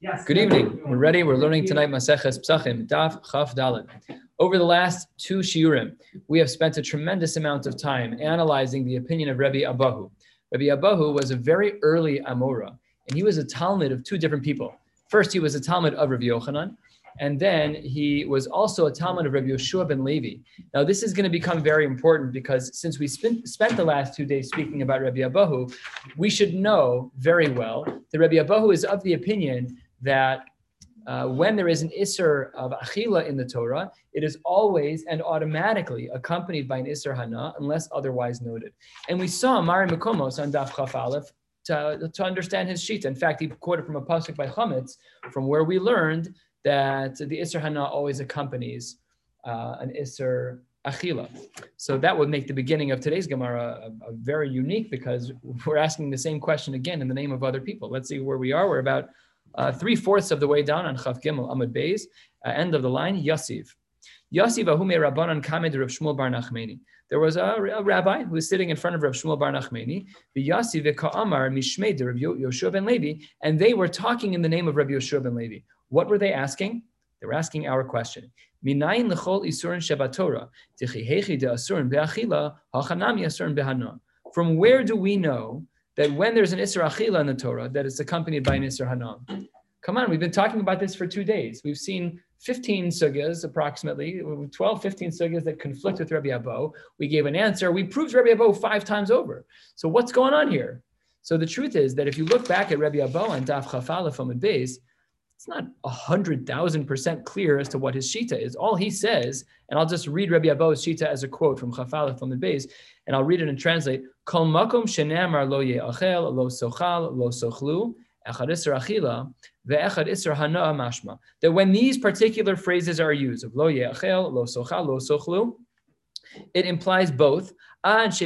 Yes. Good evening. We're ready. We're learning tonight Maseches Psachim, Daf Chaf Dalet. Over the last two shiurim, we have spent a tremendous amount of time analyzing the opinion of Rabbi Abahu. Rabbi Abahu was a very early Amora, and he was a talmid of two different people. First, he was a talmid of Rabbi Yochanan, and then he was also a talmid of Rabbi Yeshua ben Levi. Now, this is going to become very important because since we spent, spent the last two days speaking about Rabbi Abahu, we should know very well that Rabbi Abahu is of the opinion that uh, when there is an Isser of Achila in the Torah, it is always and automatically accompanied by an Isser Hana, unless otherwise noted. And we saw Mari Mekomos on Daf Chaf Aleph to, to understand his sheet. In fact, he quoted from a pasuk by Chametz, from where we learned that the Isser Hana always accompanies uh, an Isser Achila. So that would make the beginning of today's Gemara a, a very unique because we're asking the same question again in the name of other people. Let's see where we are. We're about uh, three fourths of the way down on Chav Gimel Amud Beis, uh, end of the line, Yasiv. Yasiv Ahume Rabbanan Kamed Rav Shmuel Bar Nachmeni. There was a, a, rabbi who was sitting in front of Rav Shmuel Bar Nachmeni, the Yasiv Ka'amar Mishmei Rav Yoshua ben Levi, and they were talking in the name of Rav Yoshua ben Levi. What were they asking? They were asking our question. From where do we know that when there's an isur achila in the Torah, that it's accompanied by an isur hana? Come on, we've been talking about this for two days. We've seen 15 sugyas, approximately 12, 15 sugyas that conflict with Rabbi Abo. We gave an answer. We proved Rabbi Abo five times over. So what's going on here? So the truth is that if you look back at Rabbi Abo and Daf Chafala from a base, it's not a hundred thousand percent clear as to what his shita is. All he says, and I'll just read Rabbi Abo's shita as a quote from Chafalef from the base, and I'll read it and translate. Kol makom shenamar lo ye'achel lo sochal lo sochlu echad isra achila ve'echad isra hana mashma. That when these particular phrases are used of lo ye'achel lo sochal lo sochlu, it implies both until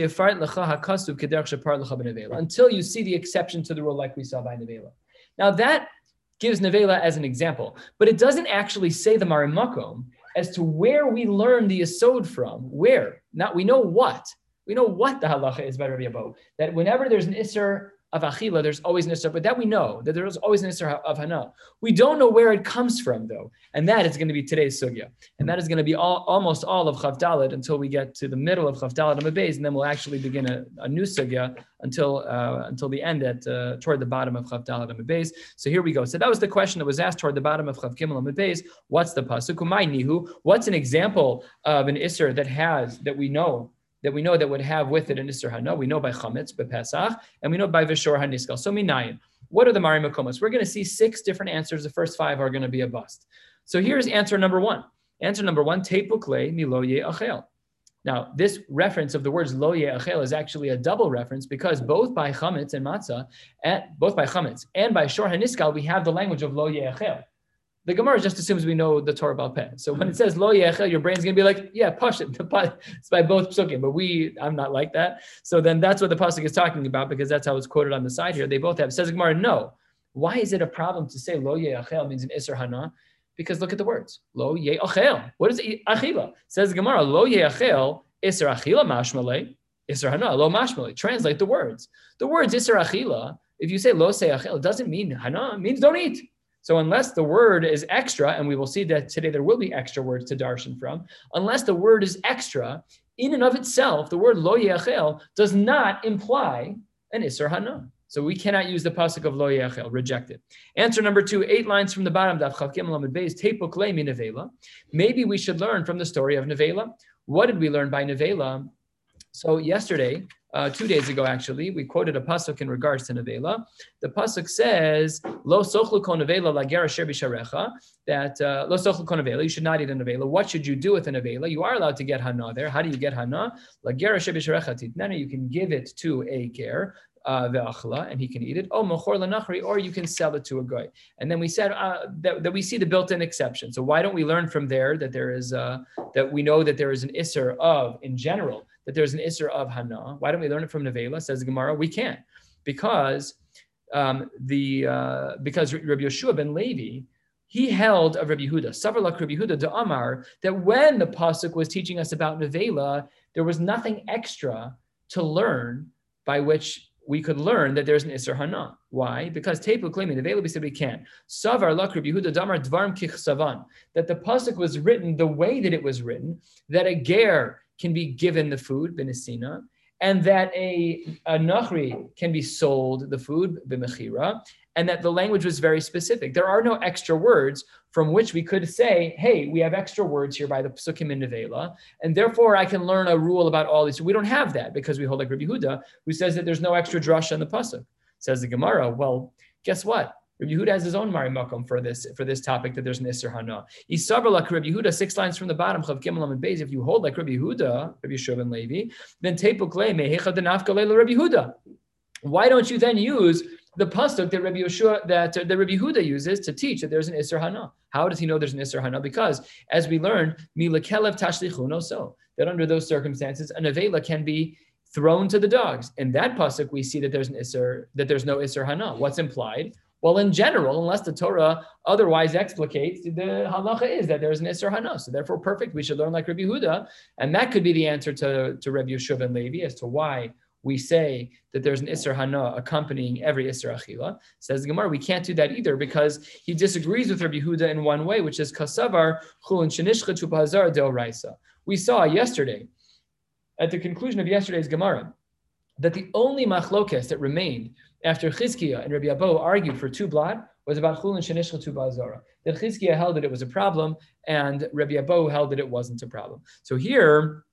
you see the exception to the rule like we saw by Nevela. Now that gives Nevela as an example, but it doesn't actually say the Marimakom as to where we learn the Yisod from. Where? Not we know what. We know what the halacha is by Rabbi Abo. That whenever there's an Isser of achila, there's always an isra, but that we know that there's always an isra of hana. We don't know where it comes from though, and that is going to be today's sugya, and that is going to be all, almost all of chavdalad until we get to the middle of chavdalad and and then we'll actually begin a, a new sugya until uh, until the end at uh, toward the bottom of chavdalad and So here we go. So that was the question that was asked toward the bottom of chav gimel and What's the pasuk? nihu? What's an example of an isra that has that we know that we know that would have with it an Isser Hana. We know by Chametz, by Pesach, and we know by Vishor Haniskal. So Minayin. What are the Mari Makomos? We're going to see six different answers. The first five are going to be a bust. So here's answer number one. Answer number one, Tepukle Miloye Achel. Now, this reference of the words lo achel is actually a double reference because both by chametz and matzah, both by chametz and by shor haniskal, we have the language of lo achel. The Gemara just assumes we know the Torah about peh. So when it says lo yechel, your brain's gonna be like, yeah, push it. It's by both psukim, but we, I'm not like that. So then that's what the pasuk is talking about because that's how it's quoted on the side here. They both have. Says Gemara, no. Why is it a problem to say lo yechel means an isser hana? Because look at the words lo yechel. What is achila? Says Gemara, lo yechel isser achila mashmale. Isser hana lo mashmale. Translate the words. The words isser achila. If you say lo se achil, it doesn't mean hana. It means don't eat. So unless the word is extra, and we will see that today there will be extra words to darshan from, unless the word is extra, in and of itself, the word lo yachel does not imply an isser hana. So we cannot use the pasuk of lo yachel, rejected. Answer number two, eight lines from the bottom, daf chavkim lamed beis, nevela. Maybe we should learn from the story of Nevela. What did we learn by Nevela? So yesterday, uh, two days ago, actually, we quoted a pasuk in regards to nevela. The pasuk says, "Lo sochlu nevela sharecha." That uh, lo sochlu kon nevela, you should not eat a nevela. What should you do with a nevela? You are allowed to get hana there. How do you get hana? Lagera sherbisharecha titnana. You can give it to a care. Uh, and he can eat it. Oh, mochor lanachri, or you can sell it to a guy. And then we said uh, that, that we see the built-in exception. So why don't we learn from there that there is uh, that we know that there is an isser of in general that there's an Isser of Hana. Why don't we learn it from Nevela? Says Gemara, we can't. Because um, the uh, because Rabbi Yeshua ben Levi, he held of Rabbi Yehuda, Savarlak Rabbi Yehuda de Amar, that when the Pasuk was teaching us about Nevela, there was nothing extra to learn by which we could learn that there's an Isser Hana. Why? Because Tepu claiming available said we can't. Savar Lakr Yehuda Damar Dvarm Kich Savan. That the pasuk was written the way that it was written, that a ger can be given the food, benisina, and that a, a nachri can be sold the food, b'mechira, and that the language was very specific. There are no extra words from which we could say, hey, we have extra words here by the Psukim in Nevela, and therefore I can learn a rule about all these. We don't have that because we hold like Rabbi Huda, who says that there's no extra drasha in the Pasuk. Says the Gemara, well, guess what? Rabbi Yehuda has his own Mari Makom for this for this topic that there's an Isser Hana. Yisavar like Rabbi Yehuda, six lines from the bottom, Chav Gimel and Beis. If you hold like Rabbi Yehuda, Rabbi Yeshua and Levi, then Tepuk Le Mehecha Denafka Rabbi Yehuda. Why don't you then use the pasuk that Rabbi Yeshua that, uh, that Rabbi Huda uses to teach that there's an Isser Hana. How does he know there's an Isser Hana? Because as we learned, Milakelev Tashlichuno so that under those circumstances, an Avela can be thrown to the dogs. In that pasuk, we see that there's an Isser, that there's no Isser Hana. What's implied? Well, in general, unless the Torah otherwise explicates, the halacha is that there's an Isser Hana. So therefore, perfect. We should learn like Rabbi Huda. And that could be the answer to, to Rabbi Yeshua and Levi as to why we say that there's an Isser Hana accompanying every Isser Achila. Says Gemara, we can't do that either because he disagrees with Rabbi Huda in one way, which is Kasavar Chulin Shenishcha Tupazar Del Raisa. We saw yesterday, at the conclusion of yesterday's Gemara, that the only machlokes that remained after Chizkiah and Rabbi Abo argued for two blot was about Chulin Shenishcha Tupazara. That Chizkiah held that it was a problem and Rabbi Abo held that it wasn't a problem. So here,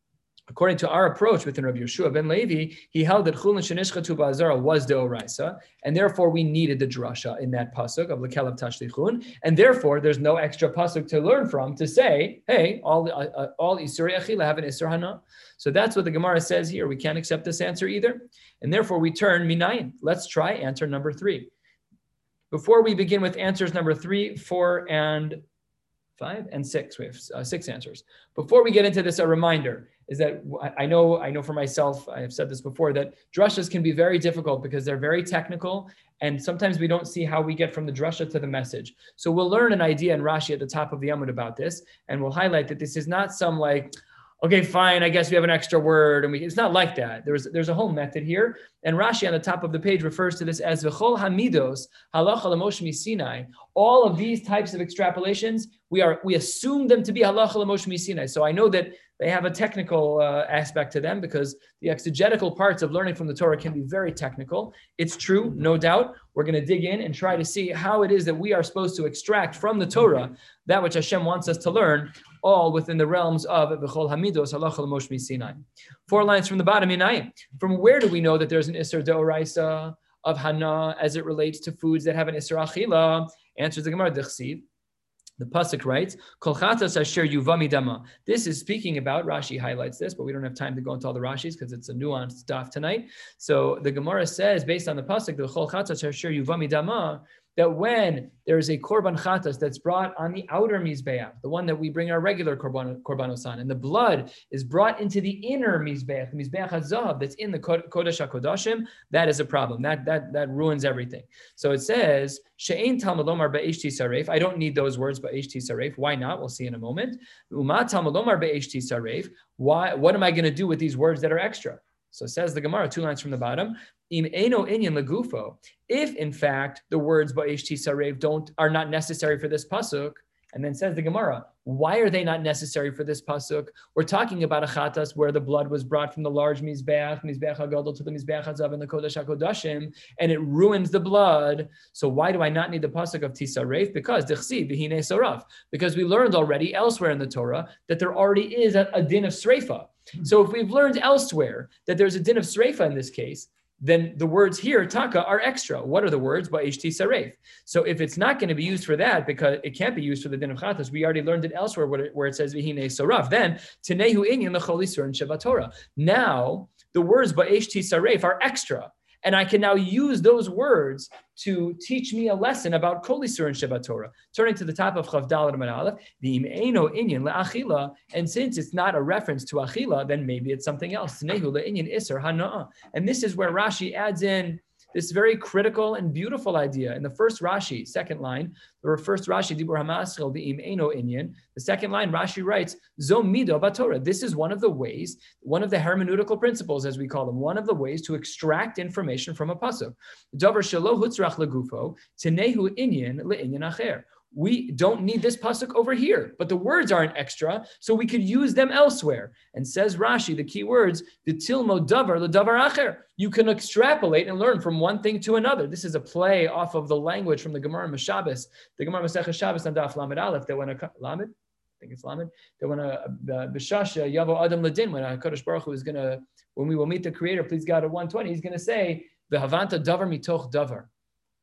according to our approach within Rabbi Yeshua ben Levi, he held that Chulin Shenishcha Tubazara was the Oraisa, and therefore we needed the drasha in that pasuk of Lekelev Tashlichun, and therefore there's no extra pasuk to learn from to say, hey, all uh, uh, all Isuri Achila have an Isur Hana. So that's what the Gemara says here. We can't accept this answer either, and therefore we turn Minayin. Let's try answer number three. Before we begin with answers number three, four, and five, and six, we have uh, six answers. Before we get into this, a reminder is that I know I know for myself I have said this before that drushas can be very difficult because they're very technical and sometimes we don't see how we get from the drasha to the message. So we'll learn an idea in Rashi at the top of the Amud about this, and we'll highlight that this is not some like okay, fine, I guess we have an extra word. And we, it's not like that. There's, there's a whole method here. And Rashi on the top of the page refers to this as V'chol Hamidos, Halacha L'Moshe Sinai. All of these types of extrapolations, we are we assume them to be Halacha L'Moshe Sinai. So I know that they have a technical uh, aspect to them because the exegetical parts of learning from the Torah can be very technical. It's true, no doubt. We're going to dig in and try to see how it is that we are supposed to extract from the Torah that which Hashem wants us to learn all within the realms of Bechol Hamidos Halachal Moshe Sinai. Four lines from the bottom, Inai. From where do we know that there's an Isser Deoraisa of Hana as it relates to foods that have an Isser Achila? Answers the Gemara, Dechsiv. The pasuk writes, "Kolchatas asher yuvami dama." This is speaking about. Rashi highlights this, but we don't have time to go into all the Rashi's because it's a nuanced stuff tonight. So the Gemara says, based on the pasuk, the kolchatas asher yuvami dama that when there is a korban chatas that's brought on the outer mizbeach, the one that we bring our regular korban, korbanos on, and the blood is brought into the inner mizbeach, the mizbeach hazav that's in the kodesh hakodashim, that is a problem. That that that ruins everything. So it says she'ein talmudomar be'eshti saref. I don't need those words be'eshti saref. Why not? We'll see in a moment. Uma talmudomar be'eshti saref. Why? What am I going to do with these words that are extra? So says the Gemara, two lines from the bottom. Im eno inyan. If in fact the words ba'ishti sarev don't are not necessary for this pasuk, and then says the Gemara, why are they not necessary for this pasuk? We're talking about a chatas where the blood was brought from the large mizbeach, mizbeach hagadol to the mizbeach hazav and the kodesh hakodashim, and it ruins the blood. So why do I not need the pasuk of tisaref? Because dechsi v'hine saraf. Because we learned already elsewhere in the Torah that there already is a, a din of sreifa. So if we've learned elsewhere that there's a din of sreifa in this case, then the words here, taka, are extra. What are the words? By Saref. So if it's not going to be used for that, because it can't be used for the din of chatas, we already learned it elsewhere where it, where it says vihine saraf. Then tenehu inyan the choli sur and Torah. Now the words by Saref are extra. And I can now use those words to teach me a lesson about Kolisur and Shabbat Torah. Turning to the top of Chavdal and Aleph, the Imeino Inyan Le'achila, and since it's not a reference to Achila, then maybe it's something else. Nehu Le'inyan Isser Hana'a. And this is where Rashi adds in this very critical and beautiful idea. In the first Rashi, second line, the first Rashi, Dibur Hamaschel V'im Eno Inyan. The second line, Rashi writes, Zomido Batorah. This is one of the ways, one of the hermeneutical principles, as we call them, one of the ways to extract information from a pasuk. Davar Shalo Hutzrach Legufo, Tenehu Inyan Le'inyan Acher we don't need this pasuk over here, but the words aren't extra, so we could use them elsewhere. And says Rashi, the key words, the tilmo davar the davar acher. You can extrapolate and learn from one thing to another. This is a play off of the language from the Gemara Mashabas, the Gemara Masech Shabbos and Daf Lamed Aleph. That when a Lamed, I think it's Lamed, that when a Bishasha Yavo Adam Ladin, when a Kadosh Baruch Hu is gonna, when we will meet the Creator, please God at 120, he's gonna say, the Havanta davar mitoch davar.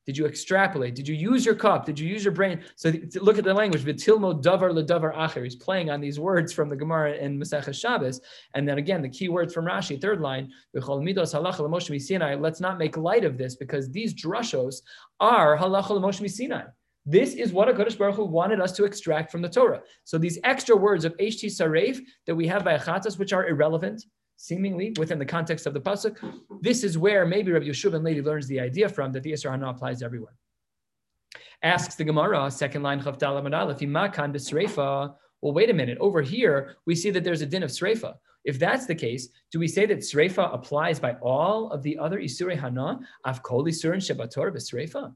Did you extrapolate? Did you use your cup? Did you use your brain? So look at the language. Vitilmo davar ledavar acher. He's playing on these words from the Gemara in Masechah Shabbos. And then again, the key words from Rashi, third line, let's not make light of this because these drushos are halacha l'moshe Sinai. This is what a Kodesh Baruch Hu wanted us to extract from the Torah. So these extra words of HT Saref that we have by Achatas, which are irrelevant, seemingly within the context of the pasuk. This is where maybe Rabbi Yeshua ben Levi learns the idea from that the Isra Hana applies everywhere. Asks the Gemara, second line Chavdala Madalef, Imakan b'sreifa. Well, wait a minute. Over here, we see that there's a din of sreifa. If that's the case, do we say that sreifa applies by all of the other isurei hana? Avkol isurin shebator b'sreifa?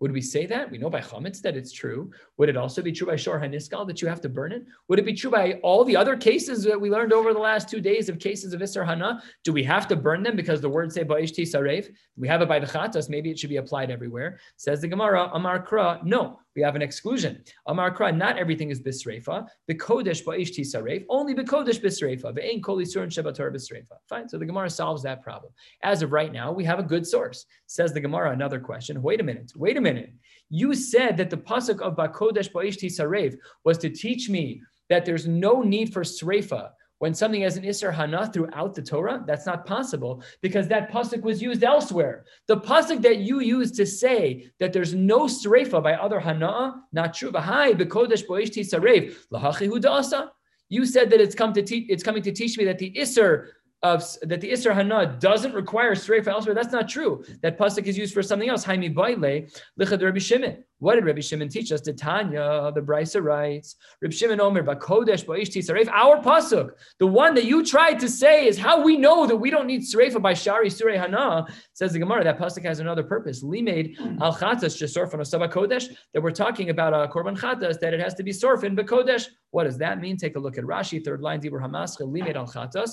Would we say that? We know by chametz that it's true. Would it also be true by shor haniskal that you have to burn it? Would it be true by all the other cases that we learned over the last two days of cases of isser hana? Do we have to burn them because the words say ba'ishti sarev? We have it by the chatas. Maybe it should be applied everywhere. Says the Gemara, Amar Kra. No, we have an exclusion. Amar Kra, not everything is bisreifa. Bekodesh ba'ishti sarev. Only bekodesh bisreifa. Ve'ein kol isurin shebator bisreifa. Fine. So the Gemara solves that problem. As of right now, we have a good source. Says the Gemara, another question. Wait a minute. Wait a minute. You said that the pasuk of bakodesh ba'ishti sarev was to teach me that there's no need for sreifa when something has an Isser Hana throughout the Torah, that's not possible because that pasuk was used elsewhere. The pasuk that you use to say that there's no Sreifa by other Hana, not true. Bahai bekodesh boishti sarev lahachi asa. You said that it's come to teach. It's coming to teach me that the Isser of that the Isra Hana doesn't require Sreifa elsewhere. That's not true. That pasuk is used for something else. Haimi Baile, Lichad Rabbi Shimon. What did Rabbi Shimon teach us? The Tanya, the Brisa writes, Rabbi Shimon Omer, Bakodesh, Baishti Saref, our pasuk, the one that you tried to say is how we know that we don't need Sarefa by Shari Surei Hana, says the Gemara, that pasuk has another purpose. Limaid al Chatas, Jesorfan Osaba Kodesh, that we're talking about a Korban Chatas, that it has to be Sorfin, Bakodesh. What does that mean? Take a look at Rashi, third line, Dibur Hamascha, Limaid al Chatas.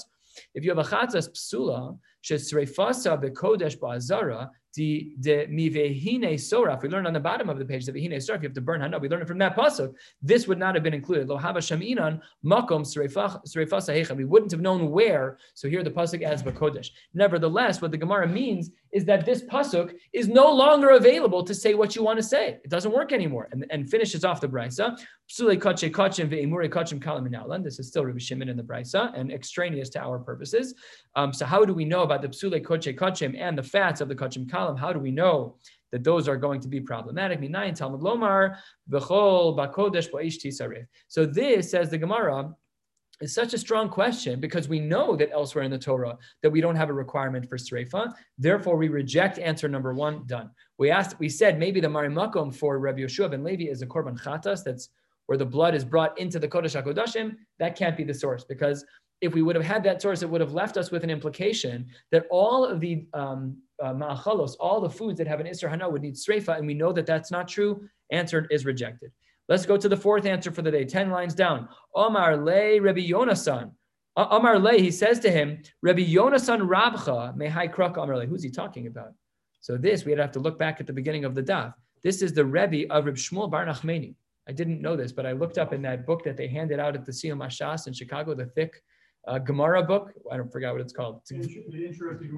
If you have a chatzas psula, shesreifasa bekodesh ba'azara, the the mivehine sora. If we learn on the bottom of the page the vehine sora, if you have to burn hana, we learn it from that pasuk. This would not have been included. Lo hava shaminan makom sreifasa We wouldn't have known where. So here the pasuk adds bakodesh. Nevertheless, what the Gemara means is that this pasuk is no longer available to say what you want to say. It doesn't work anymore. And, and finishes off the brisa. This is still Rabbi Shimon in the brisa and extraneous to our purposes. Um, so how do we know about the psule koche kachim and the fats of the kachim kalam? How do we know that those are going to be problematic? So this, says the Gemara, is such a strong question because we know that elsewhere in the Torah that we don't have a requirement for sreifa. Therefore, we reject answer number one. Done. We asked, we said maybe the marimakom for Rabbi Yeshua ben Levi is a korban chatas. That's where the blood is brought into the kodesh hakodashim. That can't be the source because if we would have had that source, it would have left us with an implication that all of the um, uh, ma'achalos, all the foods that have an isra hana would need sreifa, and we know that that's not true. Answer is rejected. Let's go to the fourth answer for the day, 10 lines down. Omar le Rabbi Yonasan. Omar le, he says to him, Rabbi Yonasan Rabcha, mehai kruk Omar le. Who's he talking about? So this, we'd have to look back at the beginning of the daf. This is the Rebbe of Reb Shmuel Bar Nachmeni. I didn't know this, but I looked up in that book that they handed out at the Siyum HaShas in Chicago, the thick uh, Gemara book. I don't forget what it's called. It's,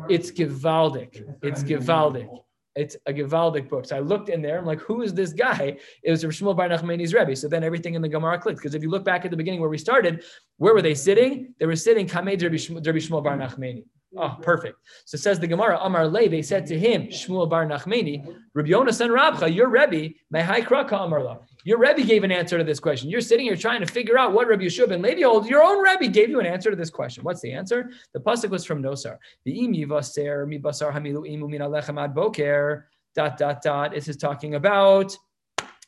it's Givaldic. It's Givaldic. It's a Givaldic book. So I looked in there. I'm like, who is this guy? It was Shmuel Bar Nachmani's Rebbe. So then everything in the Gemara clicked. Because if you look back at the beginning where we started, where were they sitting? They were sitting Kamed Rabbi Shmuel Bar Nachmani. Oh, perfect. So says the Gemara, Amar Le, they said to him, Shmuel Bar Nachmeni, Rabbi Yonasan Rabcha, your Rebbe, Mehai Kraka Amar La. Your Rebbe gave an answer to this question. You're sitting here trying to figure out what Rabbi Yeshua ben Levi holds. Your own Rebbe gave you an answer to this question. What's the answer? The pasuk was from Nosar. The im yivaser mi basar hamilu imu min alechem ad boker. Dot dot dot. This is talking about.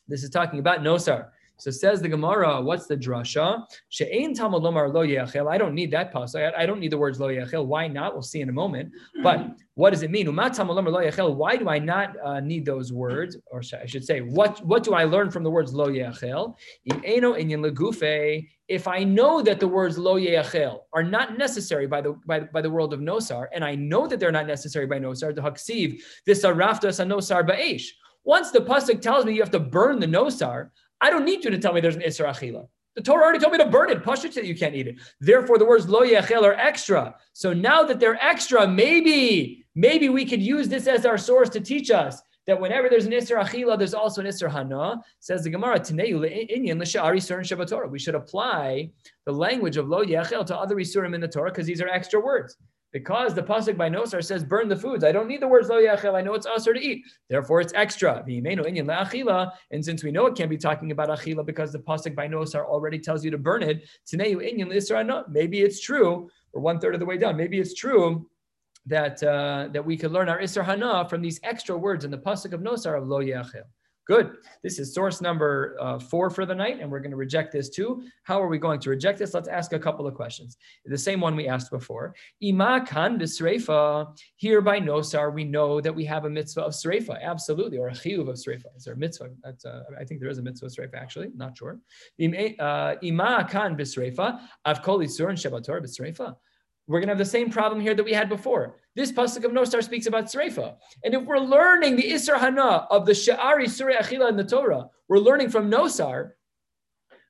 This is talking about Nosar. So says the Gemara, what's the drasha? She'ein Talmud lomar lo yechel. I don't need that pasuk. I don't need the words lo yechel. Why not? We'll see in a moment. But what does it mean? Umat Talmud lomar lo yechel. Why do I not uh, need those words? Or I should say, what what do I learn from the words lo yechel? Im eno inyan legufe. If I know that the words lo yechel are not necessary by the by, by the world of nosar, and I know that they're not necessary by nosar, the haksiv this araftas nosar ba'esh. Once the pasuk tells me you have to burn the nosar, I don't need you to tell me there's an Isra Achila. The Torah already told me to burn it. Pashut that you can't eat it. Therefore, the words lo yachel are extra. So now that they're extra, maybe, maybe we could use this as our source to teach us that whenever there's an Isra Achila, there's also an Isra Hana. Says the Gemara, Tina in Lisha Ari Surin Shabbatorah We should apply the language of lo yachel to other Isurim in the Torah because these are extra words. Because the pasuk by Nosar says burn the foods. I don't need the words lo yachel. I know it's usher to eat. Therefore, it's extra. And since we know it can't be talking about achila because the pasuk by Nosar already tells you to burn it, maybe it's true. We're one third of the way down. Maybe it's true that uh, that we could learn our isra hana from these extra words in the pasuk of Nosar of lo yachel. Good. This is source number uh, four for the night, and we're going to reject this too. How are we going to reject this? Let's ask a couple of questions. The same one we asked before. Ima kan b'sreifa. Here by nosar, we know that we have a mitzvah of sreifa, absolutely, or a chiyuv of sreifa. Is there a mitzvah? That's, uh, I think there is a mitzvah of sreifa, actually. Not sure. Uh, Ima kan b'sreifa. Avkol and shebator b'sreifa we're going to have the same problem here that we had before. This pasuk of Nosar speaks about Sreifa. And if we're learning the Isra Hana of the Sha'ari Surah Achila in the Torah, we're learning from Nosar,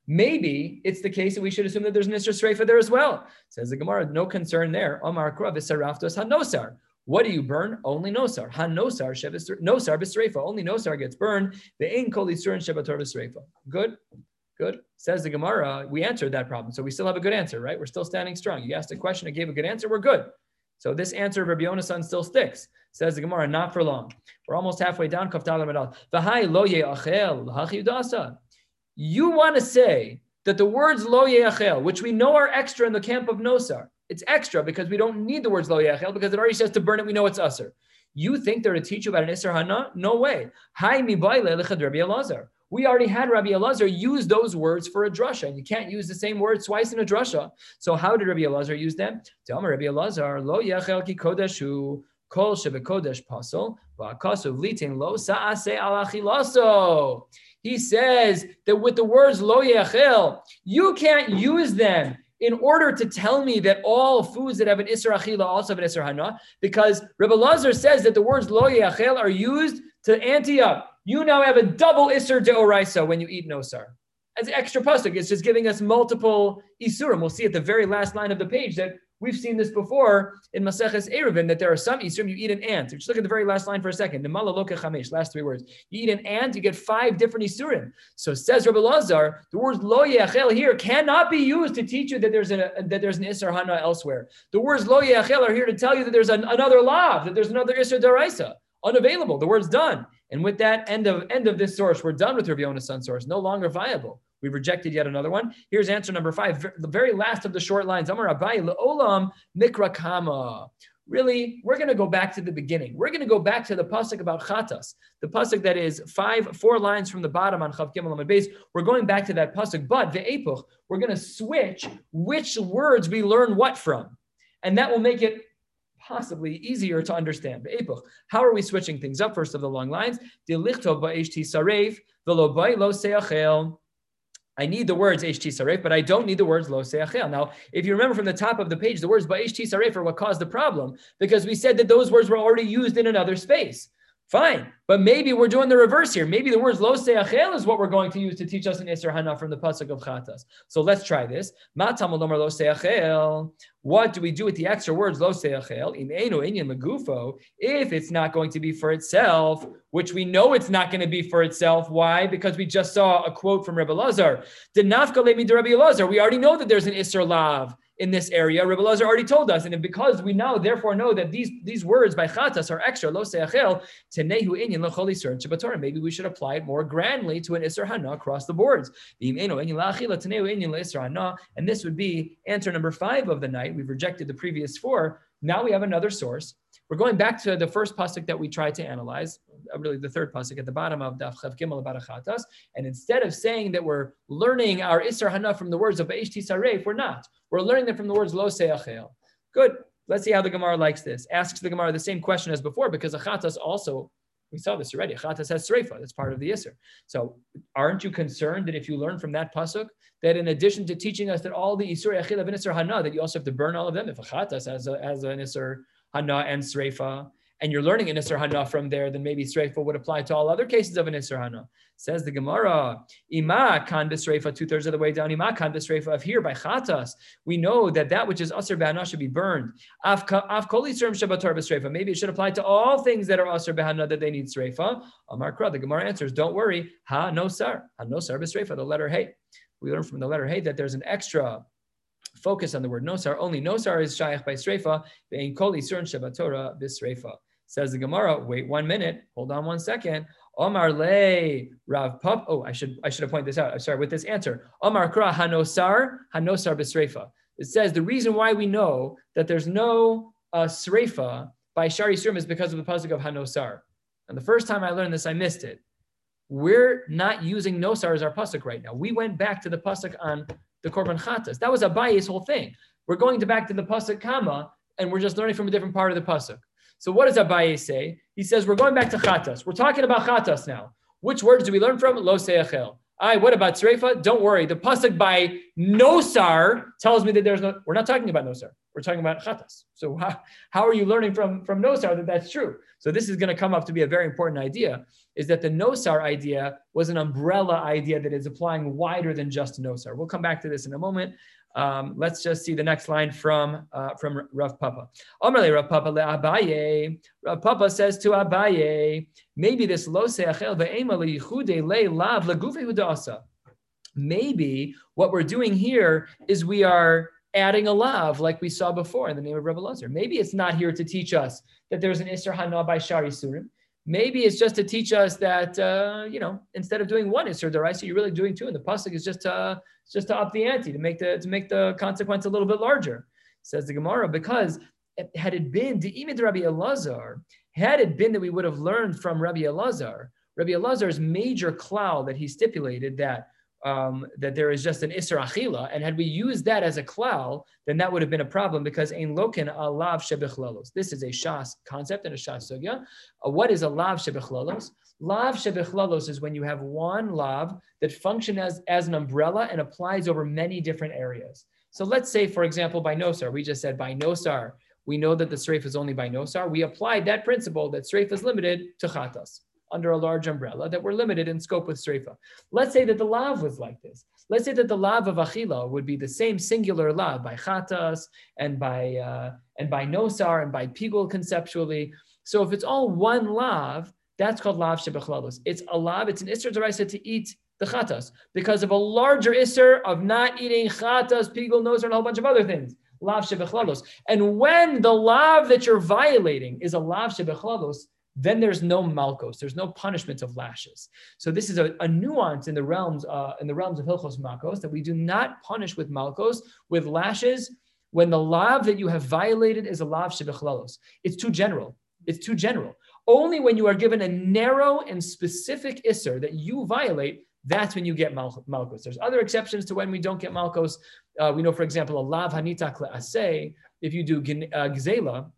maybe it's the case that we should assume that there's an Isra Sreifa there as well. Says the Gemara, no concern there. Omar Krav Isaraftos HaNosar. What do you burn? Only nosar. Han nosar b'sreifa. Only nosar gets burned. The ain kol isurin shebator b'sreifa. Good. Good. Says the Gemara, we answered that problem. So we still have a good answer, right? We're still standing strong. You asked a question, I gave a good answer, we're good. So this answer of Rabbi Yonasan still sticks. Says the Gemara, not for long. We're almost halfway down. You want to say that the words lo yeachel, which we know are extra in the camp of Nosar, it's extra because we don't need the words lo yeachel because it already says to burn it. We know it's usher. You think they're to teach you about an Isser Hana? No way. Hi mi. We already had Rabbi Elazar use those words for a drasha, and you can't use the same words twice in a drasha. So how did Rabbi Elazar use them? Tell me, Rabbi Elazar, lo yachel ki kodeshu kol shebekodesh pasol va'akasu vlitin lo sa'ase alachilaso. He says that with the words lo yachel, you can't use them in order to tell me that all foods that have an Isra Achila also have an Isra Hana, because Rabbi Lazar says that the words Lo Yachel are used to ante up you now have a double Isser Deoraisa when you eat Nosar. As extra pasuk, it's just giving us multiple Isurim. We'll see at the very last line of the page that we've seen this before in Maseches Eruvin that there are some Isurim, you eat an ant. Just look at the very last line for a second. The Malaloka Chamesh, last three words. You eat an ant, you get five different Isurim. So says Rabbi Lazar, the words Lo Yachel here cannot be used to teach you that there's, a, that there's an Isser Hana elsewhere. The words Lo Yachel are here to tell you that there's an, another lav, that there's another Isser Daraisa. Unavailable. The word's done. And with that end of end of this source, we're done with Rabbi Yonasan source, no longer viable. We've rejected yet another one. Here's answer number five, the very last of the short lines. Amar Abai le'olam mikrakama. Really, we're going to go back to the beginning. We're going to go back to the pasuk about chatas, the pasuk that is five, four lines from the bottom on Chav Gimel base. We're going back to that pasuk, but ve'epuch, we're going to switch which words we learn what from, and that will make it possibly easier to understand. How are we switching things up? First of the long lines. I need the words HT Saref, but I don't need the words Lo Seachel. Now, if you remember from the top of the page, the words HT Saref are what caused the problem because we said that those words were already used in another space. Fine. But maybe we're doing the reverse here. Maybe the words lo seachel is what we're going to use to teach us an Isser Hana from the Pasuk of Chatas. So let's try this. What do we do with the extra words lo seachel? In inyan legufo. If it's not going to be for itself, which we know it's not going to be for itself. Why? Because we just saw a quote from Rebbe Lazar. We already know that there's an Isser Lav in this area. Rabbi Lazar already told us, and because we now therefore know that these, these words by chatas are extra, lo seachel, tenehu inyan lechol isur and Maybe we should apply it more grandly to an isur hana across the boards. And this would be answer number five of the night. We've rejected the previous four. Now we have another source. We're going back to the first pasuk that we tried to analyze, really the third pasuk at the bottom of Daf Chav Gimel Barachatas. And instead of saying that we're learning our Isser Hana from the words of Eish Tisaref, we're not. We're learning them from the words Lo Seachel. Good. Let's see how the Gemara likes this. Asks the Gemara the same question as before because Achatas also we saw this already. Achatas has sreifa. That's part of the Isser. So aren't you concerned that if you learn from that pasuk, that in addition to teaching us that all the Isur Achil and Isser Hana, that you also have to burn all of them? If Achatas has, a, has an Isser Hana and Sreifa, and you're learning an Isser Hana from there, then maybe Sreifa would apply to all other cases of an Isser Hana. Says the Gemara, Ima kan Sreifa, two thirds of the way down, Ima kan Sreifa of here by Chatas. We know that that which is Asr Behana should be burned. Af Koli Serm Shabbatar Sreifa. Maybe it should apply to all things that are Asr Behana that they need Sreifa. Amar Kra, the Gemara answers, don't worry, Ha no sar, Ha no sar Sreifa, the letter Hey. We learn from the letter Hey that there's an extra focus on the word nosar. Only nosar is shaykh by sreifa. Ve'in kol isur shabbatora bisreifa. Says the Gemara. Wait one minute. Hold on one second. Omar le Rav Pap. Oh, I should I should have pointed this out. I'm sorry with this answer. Omar kra hanosar hanosar bisreifa. It says the reason why we know that there's no uh, sreifa by shari surim is because of the pasuk of hanosar. And the first time I learned this, I missed it. We're not using nosar as our pasuk right now. We went back to the pasuk on the korban chatas. That was a Abaye's whole thing. We're going to back to the pasuk kama, and we're just learning from a different part of the pasuk. So what does Abaye say? He says we're going back to chatas. We're talking about chatas now. Which words do we learn from? Lo seachel. I. what about Sreifa? Don't worry. The pasuk by Nosar tells me that there's no. We're not talking about Nosar. We're talking about Chatas. So how, how are you learning from from Nosar that that's true? So this is going to come up to be a very important idea. Is that the Nosar idea was an umbrella idea that is applying wider than just Nosar. We'll come back to this in a moment. Um, let's just see the next line from uh, from Rav Papa. Amarle Rav Papa le Abaye. Rav Papa says to Abaye, maybe this lo seachel ve'ema leyichude le lav legufe hudasa. Maybe what we're doing here is we are adding a lav like we saw before in the name of Rebbe Lazar. Maybe it's not here to teach us that there's an Isser Hana by Shari Surim. Maybe it's just to teach us that uh, you know instead of doing one Isser Daraisa, you're really doing two, and the pasuk is just to just to up the ante to make the to make the consequence a little bit larger. Says the Gemara because had it been the imid Rabbi Elazar, had it been that we would have learned from Rabbi Elazar, Rabbi Elazar's major cloud that he stipulated that um, that there is just an Isra Achila. And had we used that as a klal, then that would have been a problem because ein lokin alav shebechlalos. This is a shas concept and a shas sugya. Uh, what is a lav shebechlalos? Lav shebechlalos is when you have one lav that functions as, as an umbrella and applies over many different areas. So let's say, for example, by nosar, we just said by nosar, we know that the sreif is only by nosar. We applied that principle that sreif is limited to chatas under a large umbrella that were limited in scope with Sreifa. Let's say that the lav was like this. Let's say that the lav of Achila would be the same singular lav by Chatas and by uh, and by Nosar and by Pigul conceptually. So if it's all one lav, that's called lav shebechlalos. It's a lav, it's an Isser Daraisa to eat the chatas because of a larger Isser of not eating chatas, Pigul, Nosar, and a whole bunch of other things. Lav shebechlalos. And when the lav that you're violating is a lav shebechlalos, then there's no malkos, there's no punishment of lashes. So this is a, a nuance in the realms uh, in the realms of hilchos malkos that we do not punish with malkos with lashes when the lav that you have violated is a lav shebechlalos. It's too general. It's too general. Only when you are given a narrow and specific isser that you violate, that's when you get mal- malkos. There's other exceptions to when we don't get malkos. Uh, we know, for example, a lav hanitak le'aseh, if you do uh, gzela,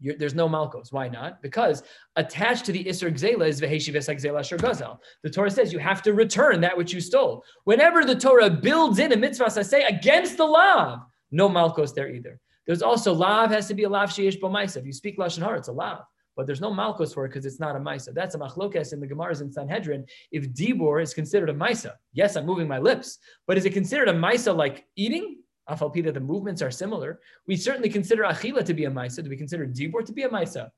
you're, there's no malchus. Why not? Because attached to the iser Gzela is Veheshives Gzela Asher Gazel. The Torah says you have to return that which you stole. Whenever the Torah builds in a mitzvah say against the lav, no malchus there either. There's also lav has to be a lav sheyesh b'maisa. If you speak lashon hara, it's a lav, but there's no malchus for it because it's not a maisa. That's a machlokes in the Gemaras in Sanhedrin. If dibor is considered a maisa, yes, I'm moving my lips, but is it considered a maisa like eating? Afalpida, the movements are similar. We certainly consider achila to be a maisa. Do we consider dibor to be a maisa?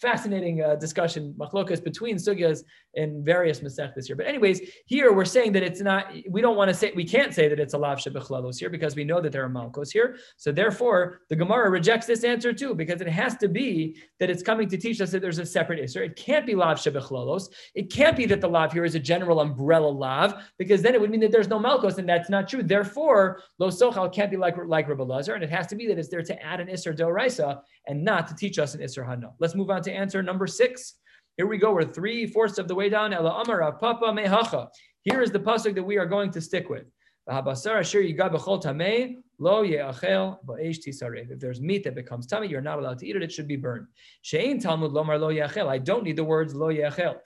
Fascinating uh, discussion, machlokas between sugyas in various masechtas here. But anyways, here we're saying that it's not, we don't want to say, we can't say that it's a lav shebechlalos here because we know that there are malkos here. So therefore, the Gemara rejects this answer too, because it has to be that it's coming to teach us that there's a separate isser. It can't be lav shebechlalos. It can't be that the lav here is a general umbrella lav, because then it would mean that there's no malkos, and that's not true. Therefore, lo sochal can't be like, like Rabbi Lazar, and it has to be that it's there to add an isser doraisa and not to teach us an isser hana. Let's move on to answer number six. Here we go. We're three fourths of the way down. Ela amar papa mehacha. Here is the pasuk that we are going to stick with. If there's meat that becomes tummy, you're not allowed to eat it. It should be burned. Talmud lomar lo I don't need the words lo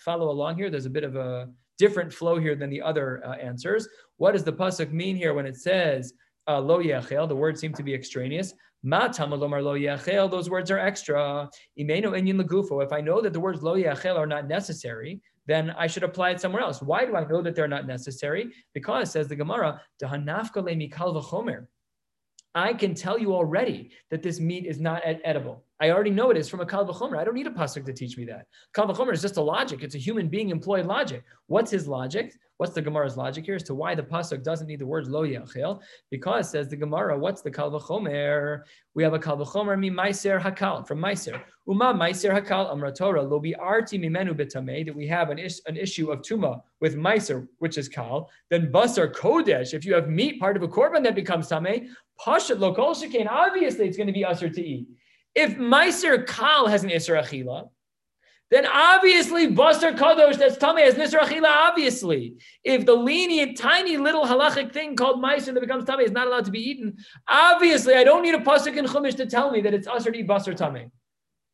Follow along here. There's a bit of a different flow here than the other uh, answers. What does the pasuk mean here when it says Uh, lo yachel? The words seem to be extraneous. Ma tamalomar lo yachel, those words are extra. Imeno enyin legufo. If I know that the words lo yachel are not necessary, then I should apply it somewhere else. Why do I know that they're not necessary? Because, says the Gemara, hanafka le mikal v'chomer. I can tell you already that this meat is not edible. I already know it is from a kal v'chomer. I don't need a pasuk to teach me that. Kal v'chomer is just a logic. It's a human being employed logic. What's his logic? What's the Gemara's logic here as to why the pasuk doesn't need the words lo yachil? Because says the Gemara, what's the kal v'chomer? We have a kal v'chomer mi meiser hakal from meiser. Uma meiser hakal amra Torah lo arti mimenu betamei that we have an, is, an issue of tuma with meiser, which is kal. Then basar kodesh. If you have meat part of a korban that becomes pashat lo kol shekain. Obviously, it's going to be usher to eat. If meiser kal has an isra achila, then obviously Basar Kadosh, that's tummy as Nisra Achila, obviously. If the lenient, tiny little halachic thing called Meiser that becomes tummy is not allowed to be eaten, obviously I don't need a Pasuk in Chumash to tell me that it's Asr to eat Basar tummy.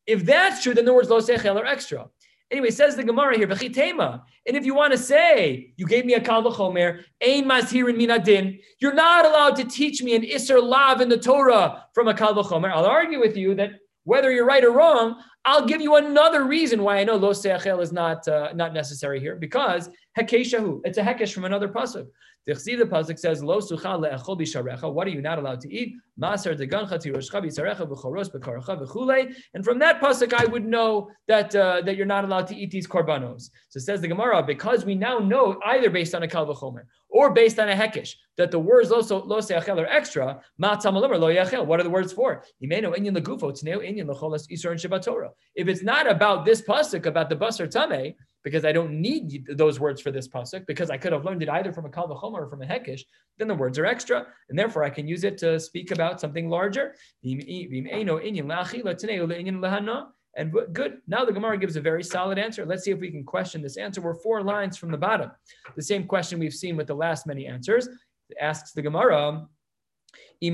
If that's true, then the words Lo Sechel are extra. Anyway, says the Gemara here. And if you want to say, you gave me a kal v'chomer, ein mashirin minadin, you're not allowed to teach me an isser lav in the Torah from a kal v'chomer. I'll argue with you that whether you're right or wrong, I'll give you another reason why I know lo seachel is not uh, not necessary here because hekeshahu. It's a hekesh from another pasuk. The pasuk says lo sucha le'echol bisharecha. What are you not allowed to eat? Maser degancha tiroshcha bisarecha b'choros b'karacha b'chulei. And from that pasuk, I would know that uh, that you're not allowed to eat these korbanos. So says the Gemara because we now know either based on a kal v'chomer or based on a hekesh that the words lo lo seachel are extra. Ma lo yachel. What are the words for? Imenu inyan legufo tneu inyan lecholas isur and Shabbat Torah. If it's not about this pasuk about the basar tameh because I don't need those words for this pasuk, because I could have learned it either from a kal or from a hekesh, then the words are extra, and therefore I can use it to speak about something larger. And good. Now the Gemara gives a very solid answer. Let's see if we can question this answer. We're four lines from the bottom. The same question we've seen with the last many answers. It asks the Gemara, if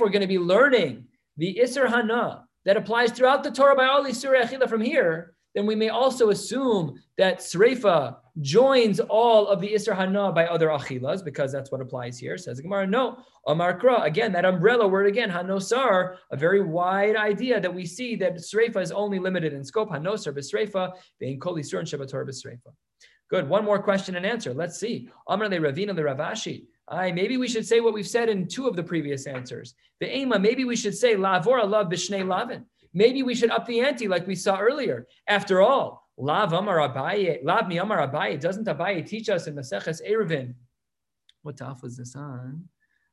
we're going to be learning the Isser Hana that applies throughout the Torah by all Surah Achila from here, then we may also assume that Sreifa joins all of the Isser Hana by other Achilas, because that's what applies here. Says Gemara, no. Amar Kra, again, that umbrella word again, Hanosar, a very wide idea that we see that Sreifa is only limited in scope. Hanosar b'Sreifa, being Kol Isur and Shabbator b'Sreifa. Good. One more question and answer. Let's see. Amar le Ravina le Rav Ashi. I maybe we should say what we've said in two of the previous answers. The Ema, maybe we should say Lavor love Bishnei Lavin. Maybe we should up the ante like we saw earlier. After all, Lav Amar Abaye, Lav Mi Amar Abaye, doesn't Abaye teach us in Maseches Eruvin? What taf was this on?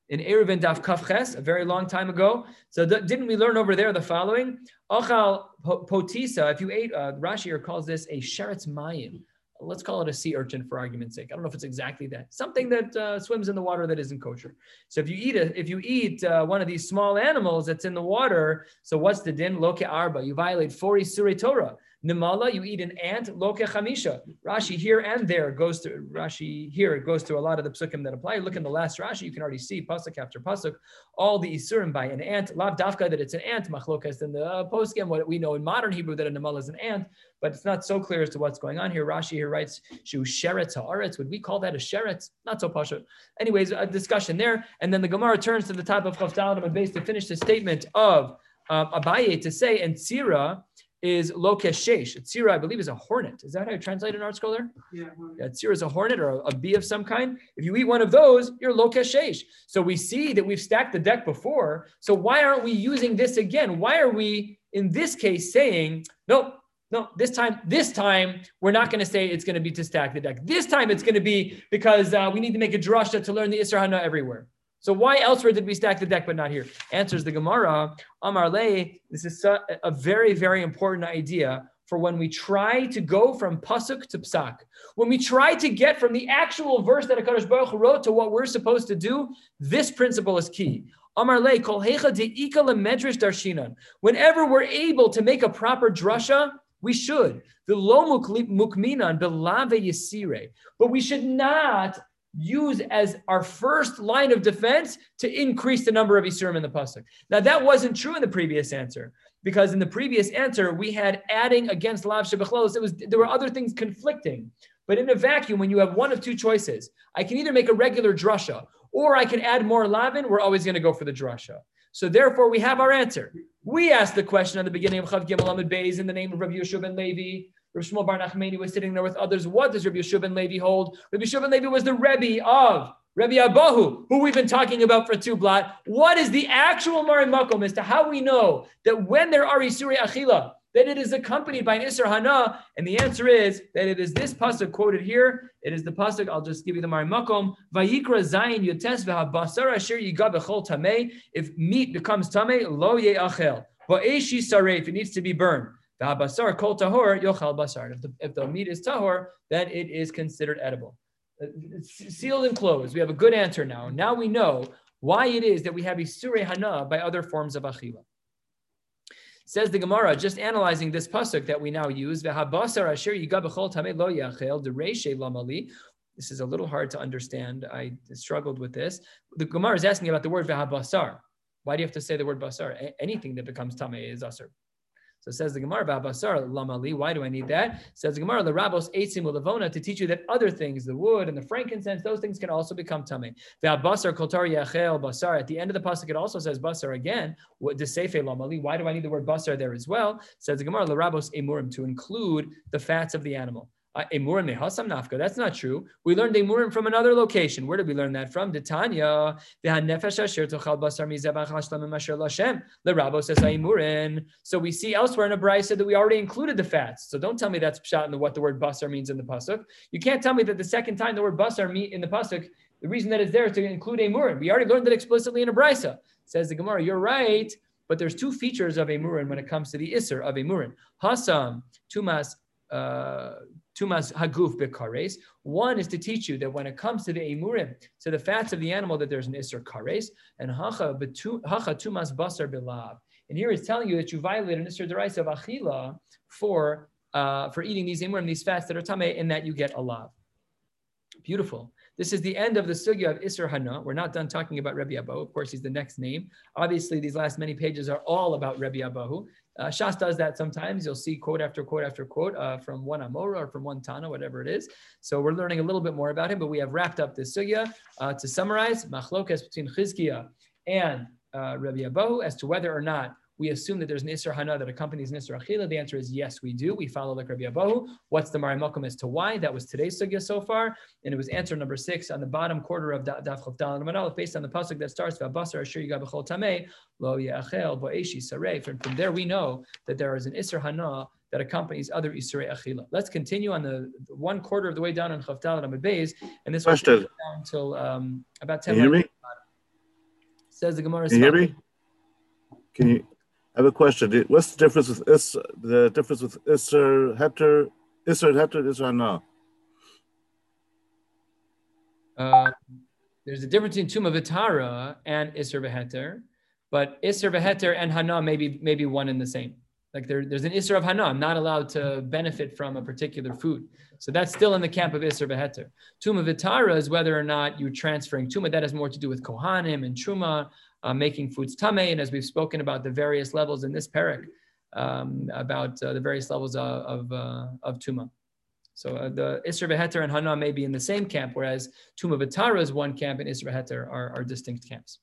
In Eruvin Daf Kafches, a very long time ago. So th- didn't we learn over there the following? Ochal potisa, if you ate, uh, Rashi calls this a sheretz mayim let's call it a sea urchin for argument's sake. I don't know if it's exactly that. Something that uh, swims in the water that isn't kosher. So if you eat a, if you eat uh, one of these small animals that's in the water, so what's the din? Loke arba. You violate 40 surah Torah. Nimala, you eat an ant, loke chamisha. Rashi here and there goes to Rashi here. It goes to a lot of the psukim that apply. Look in the last Rashi, you can already see pasuk after pasuk, all the isurim by an ant. Lav dafka that it's an ant, machlokas in the uh, poskim. What we know in modern Hebrew that a nimala is an ant, but it's not so clear as to what's going on here. Rashi here writes shu sheretz haaretz. Would we call that a sheretz? Not so pasha. Anyways, a discussion there, and then the Gemara turns to the top of Chavdalim and base to finish the statement of uh, Abaye to say and Tzira is lokeshesh. Tzira, I believe, is a hornet. Is that how you translate an ArtScroller? Yeah. Yeah, tzira is a hornet or a, a, bee of some kind. If you eat one of those, you're lokeshesh. So we see that we've stacked the deck before. So why aren't we using this again? Why are we, in this case, saying, nope, no, this time, this time, we're not going to say it's going to be to stack the deck. This time it's going to be because uh, we need to make a drasha to learn the Isra Hana everywhere. So why elsewhere did we stack the deck but not here? Answers the Gemara, Amar Le, this is a very, very important idea for when we try to go from pasuk to psak. When we try to get from the actual verse that HaKadosh Baruch wrote to what we're supposed to do, this principle is key. Amar Le, kol hecha de'ika medrash darshinan. Whenever we're able to make a proper drasha, we should. The lo mukminan belave yisire. But we should not use as our first line of defense to increase the number of Isurim in the Pasuk. Now, that wasn't true in the previous answer, because in the previous answer, we had adding against Lav Shebechlos. It was there were other things conflicting. But in a vacuum, when you have one of two choices, I can either make a regular drasha or I can add more lavin, we're always going to go for the drasha. So therefore, we have our answer. We asked the question at the beginning of Chav Gimel Amid Beis in the name of Rabbi Yeshua ben Levi. Rabbi Shmuel Bar Nachmani was sitting there with others. What does Rabbi Yehoshua ben Levi hold? Rabbi Yehoshua ben Levi was the Rebbe of Rabbi Abahu, who we've been talking about for two blot. What is the actual Mareh Makom as to how we know that when there are Isuri Achila, that it is accompanied by an Isser Hana? And the answer is that it is this pasuk quoted here. It is the pasuk. I'll just give you the Mareh Makom. Vayikra Zayin Yotes v'habasar asher yigab bechol tamei. If meat becomes tamei, lo Ye ye'achel. Ba'eshi saref. It needs to be burned. The basar kol tahor yochal basar. If the, if the meat is tahor, then it is considered edible. Uh, sealed and closed. We have a good answer now. Now we know why it is that we have isure hana by other forms of achila. Says the Gemara, just analyzing this pasuk that we now use, asher lo yachel lamali. This is a little hard to understand. I struggled with this. The Gemara is asking about the word v'habasar. Why do you have to say the word basar? Anything that becomes tamei is asar. So says the Gemara, Basar Lamali, why do I need that? Says the Gemara, the Rabos Eitzim to teach you that other things, the wood and the frankincense, those things can also become tamei. Basar Kotar Yachel Basar. At the end of the pasuk, it also says Basar again. What does Desefe Lamali? Why do I need the word Basar there as well? Says the Gemara, the Rabos Emurim, to include the fats of the animal. Uh, emurim mehasam nafka. That's not true. We learned emurim from another location. Where did we learn that from? Titania. So we see elsewhere in a brisa that we already included the fats. So don't tell me that's pshat in what the word basar means in the pasuk. You can't tell me that the second time the word basar meet in the pasuk, the reason that it's there is to include emurim. We already learned that explicitly in a. Says the Gemara, you're right. But there's two features of emurim when it comes to the isser of emurim. Hasam, tumas, uh, tumas haguf bekares. One is to teach you that when it comes to the emurim, to the fats of the animal, that there's an isser kares, and hacha hacha tumas basar bilav. And here it's telling you that you violate an isser derais of achila for uh, for eating these emurim, these fats that are tame, and that you get a lav. Beautiful. This is the end of the sugya of Isser Hana. We're not done talking about Rebbe Abahu. Of course, he's the next name. Obviously, these last many pages are all about Rebbe Abahu. Uh, Shas does that sometimes. You'll see quote after quote after quote uh, from one Amora or from one Tana, whatever it is. So we're learning a little bit more about him, but we have wrapped up this sugya. Uh, to summarize, machlokas between Chizkiah and uh, Rabbi Abahu as to whether or not we assume that there's an Isra Hana that accompanies an Isra Achila. The answer is yes, we do. We follow like Rabbi Abahu. What's the Mareh Makom as to why? That was today's sugya so far. And it was answer number six on the bottom quarter of Daf Chav Dal based on the pasuk that starts, V'abasar asher yigab b'chol tameh, lo ya'achel bo'eshi sarei. From, from there we know that there is an Isra Hana that accompanies other Isra Achila. Let's continue on the one quarter of the way down on Chav Dal and Beis. And this will down until um, about 10 Can you hear me? Says the Gemara. Can you hear me? Can you? I have a question. What's the difference with is the difference with Isser Heter, Isser Heter, Isser No? Uh, there's a difference in Tuma Vitara and Isser Beheter, but Isser Beheter and Hana may be, maybe one and the same. Like there, there's an Isser of Hana. I'm not allowed to benefit from a particular food. So that's still in the camp of Isser Beheter. Tuma Vitara is whether or not you're transferring Tuma. That has more to do with Kohanim and Truma uh, making foods tame. And as we've spoken about the various levels in this parak, um, about uh, the various levels of, of, uh, of tuma. So uh, the Isra Beheter and Hana may be in the same camp, whereas Tuma Vitara is one camp and Isra Beheter are, are distinct camps.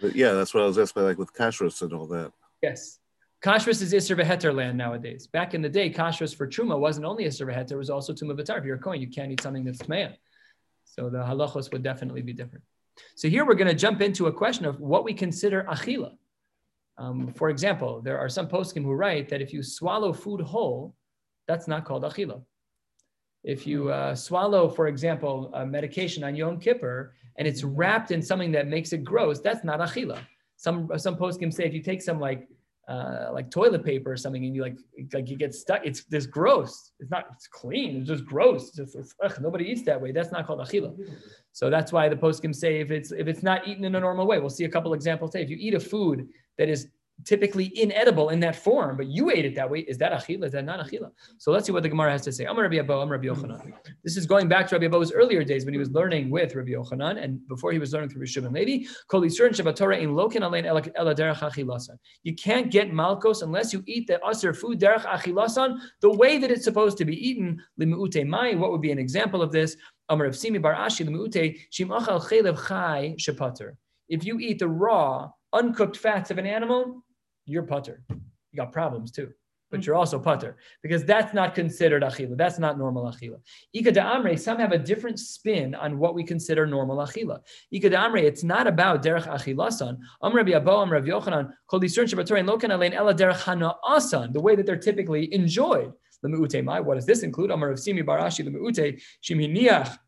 But yeah, that's what I was asking, like with kashrus and all that. Yes. Kashrus is Isser Veheter land nowadays. Back in the day, Kashrus for Truma wasn't only Isser Veheter, it was also Tuma. If you're a Kohen, you can't eat something that's Tmeya. So the halachos would definitely be different. So here we're going to jump into a question of what we consider achila. Um, for example, there are some poskim who write that if you swallow food whole, that's not called achila. If you uh, swallow, for example, a medication on Yom Kippur and it's wrapped in something that makes it gross, that's not achila. Some some poskim say if you take some like uh, like toilet paper or something and you like like you get stuck. It's this gross. It's not it's clean. It's just gross. It's just it's, ugh, nobody eats that way. That's not called achila so that's why the poskim say if it's if it's not eaten in a normal way. We'll see a couple examples. Today if you eat a food that is typically inedible in that form, but you ate it that way. Is that achila? Is that not achila? So let's see what the Gemara has to say. Amar Rabbi Abba, Amar Rabbi Yochanan. This is going back to Rabbi Abba's earlier days when he was learning with Rabbi Yochanan and before he was learning through Rishon Levi. Kol in achilasan. You can't get malkos unless you eat the aser food derech achilasan the way that it's supposed to be eaten. Limuute mai. What would be an example of this? Amar Shimi bar Ashi limuute shim achal chai. If you eat the raw uncooked fats of an animal, you're putter. You got problems too. But mm-hmm. you're also putter because that's not considered achila. That's not normal achila. Ika amre, some have a different spin on what we consider normal achila. Ika amre, it's not about derech achilasan. Am Rabbi Abo, Am Rabbi Yochanan, kol discern shabbatori, lokan alein ela derech hana asan, the way that they're typically enjoyed. The mai, what does this include? Amar of Shimi bar Ashi, the meute, shiminiach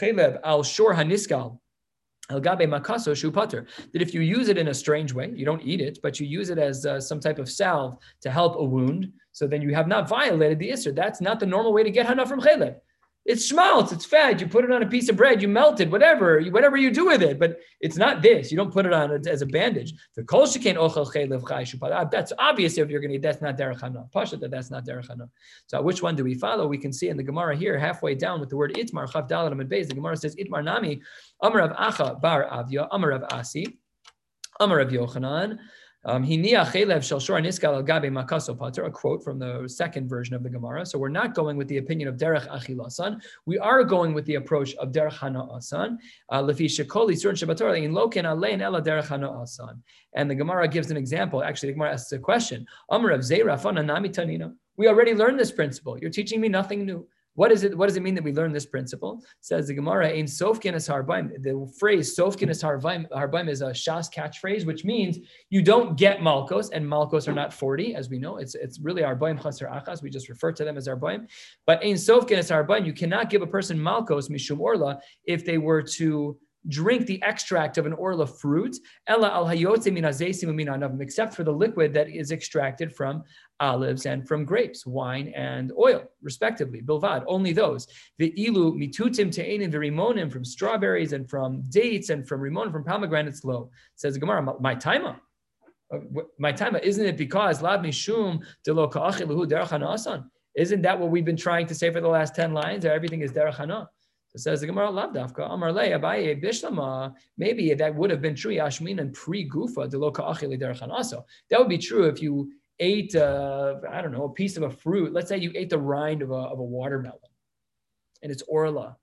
chelev al shor haniskal. El gabe makaso shu putter. That if you use it in a strange way, you don't eat it, but you use it as uh, some type of salve to help a wound, so then you have not violated the isser. That's not the normal way to get hana from chelev. It's schmaltz, it's fat. You put it on a piece of bread, you melt it, whatever, whatever you do with it. But it's not this. You don't put it on as a bandage. The kol shekain ochel chaylev ah, That's obvious if you're going to eat. That's not derech hana. Pasha that that's not derech. So which one do we follow? We can see in the Gemara here, halfway down with the word itmar chav dalat and beis. The Gemara says itmar nami amar acha bar avya amar asi amar Yochanan. Um, a quote from the second version of the Gemara. So we're not going with the opinion of Derech Achilasan. We are going with the approach of Derech Hana'asan. Uh, and the Gemara gives an example. Actually, the Gemara asks a question. We already learned this principle. You're teaching me nothing new. What is it? What does it mean that we learn this principle? Says the Gemara, "In Sofkinas Harbaim." The phrase "Sofkinas Harbaim" is a Shas catchphrase, which means you don't get Malkos, and Malkos are not forty, as we know. It's it's really Harbaim Chaser Achas. We just refer to them as Harbaim. But in Sofkinas Harbaim, you cannot give a person Malkos Mishum Orla if they were to drink the extract of an orla fruit, ella except for the liquid that is extracted from olives and from grapes, wine and oil, respectively. Bilvad, only those. The ilu mitutim te'enim v'rimonim from strawberries and from dates and from rimonim from pomegranates low. Says Gemara, my. Uh, my taima, isn't it because lav mishum de lo ka'achiluhu derech Isn't that what we've been trying to say for the last 10 lines? Everything is derech it says the Gemara Lavdafka Amar Le Abaye Bishlama. Maybe that would have been true Yashmin and pre Gufa Deloka Achili Derechanaso. That would be true if you ate uh, I don't know a piece of a fruit. Let's say you ate the rind of a, of a watermelon, and it's orla.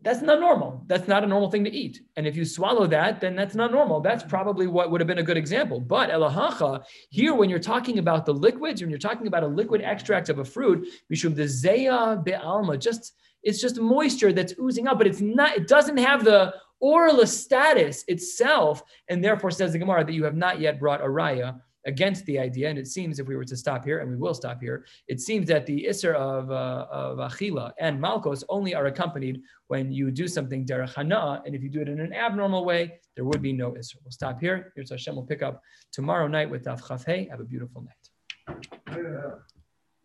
That's not normal. That's not a normal thing to eat. And if you swallow that, then that's not normal. That's probably what would have been a good example. But elahacha, here when you're talking about the liquids, when you're talking about a liquid extract of a fruit, mishum the zeya be'alma, just it's just moisture that's oozing up, but it's not, it doesn't have the orla status itself. And therefore, says the Gemara, that you have not yet brought a raya against the idea. And it seems, if we were to stop here, and we will stop here, it seems that the Isser of, uh, of Achila and Malkos only are accompanied when you do something derech hana, and if you do it in an abnormal way, there would be no Isser. We'll stop here. Here's Hashem. We'll pick up tomorrow night with Daf Chaf Have a beautiful night. Yeah.